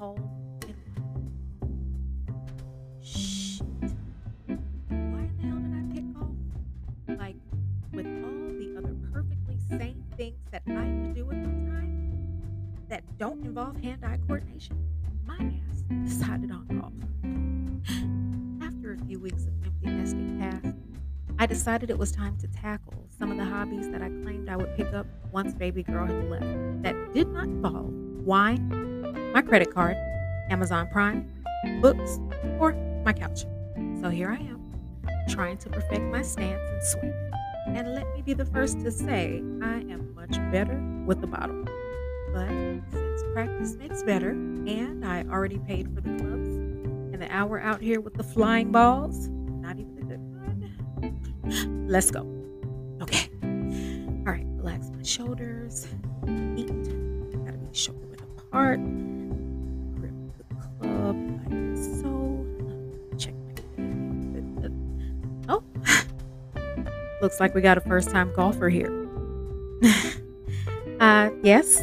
and wet. Shit. Why in the hell did I pick golf? Like, with all the other perfectly sane things that I could do at the time that don't involve hand eye coordination, my ass decided on golf. After a few weeks of empty nesting passed, I decided it was time to tackle some of the hobbies that I claimed I would pick up once baby girl had left that did not involve wine, my credit card, Amazon Prime, books, or my couch. So here I am, trying to perfect my stance and swing. And let me be the first to say I am much better with the bottle. But since practice makes better, and I already paid for the clubs, and the hour out here with the flying balls, not even the good kind, let's go. Okay. All right, relax my shoulders, feet, gotta be shoulder width apart. Looks like we got a first time golfer here. uh, yes,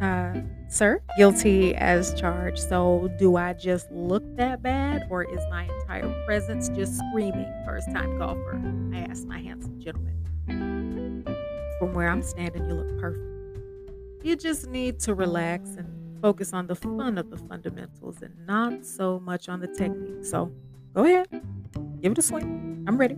uh, sir, guilty as charged. So, do I just look that bad, or is my entire presence just screaming first time golfer? I asked my handsome gentleman. From where I'm standing, you look perfect. You just need to relax and focus on the fun of the fundamentals and not so much on the technique. So, go ahead, give it a swing. I'm ready.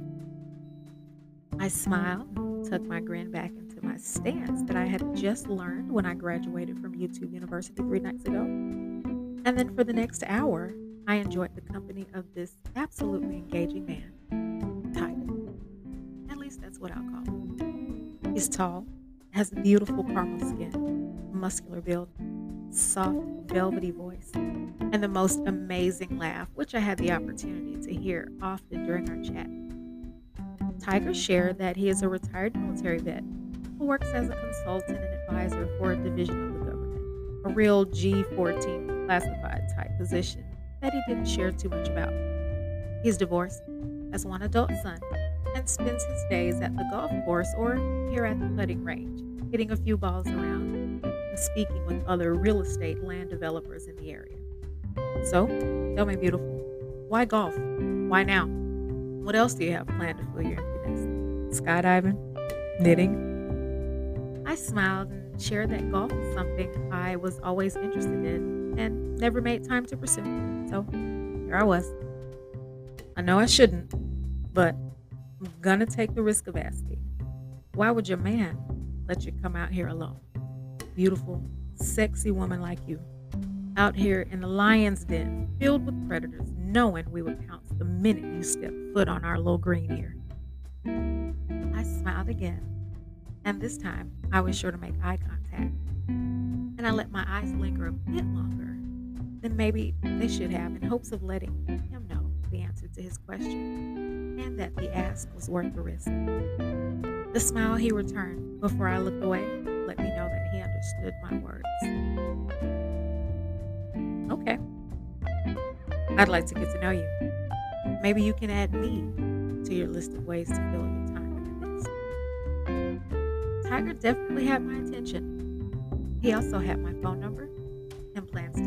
I smiled, tucked my grin back into my stance that I had just learned when I graduated from YouTube University three nights ago. And then for the next hour, I enjoyed the company of this absolutely engaging man, Tiger. At least that's what I'll call him. He's tall, has beautiful caramel skin, muscular build, soft, velvety voice, and the most amazing laugh, which I had the opportunity to hear often during our chat. Tiger shared that he is a retired military vet who works as a consultant and advisor for a division of the government, a real G 14 classified type position that he didn't share too much about. He's divorced, has one adult son, and spends his days at the golf course or here at the putting range, hitting a few balls around and speaking with other real estate land developers in the area. So, tell me, beautiful, why golf? Why now? What else do you have planned to fill your emptiness? Skydiving? Knitting? I smiled and shared that golf was something I was always interested in and never made time to pursue. So here I was. I know I shouldn't, but I'm gonna take the risk of asking. Why would your man let you come out here alone? Beautiful, sexy woman like you, out here in the lion's den, filled with predators, knowing we would pounce the minute you step foot on our little green here. I smiled again, and this time I was sure to make eye contact. And I let my eyes linger a bit longer than maybe they should have in hopes of letting him know the answer to his question and that the ask was worth the risk. The smile he returned before I looked away let me know that he understood my words. Okay. I'd like to get to know you. Maybe you can add me to your list of ways to fill your time. Tiger definitely had my attention. He also had my phone number and plans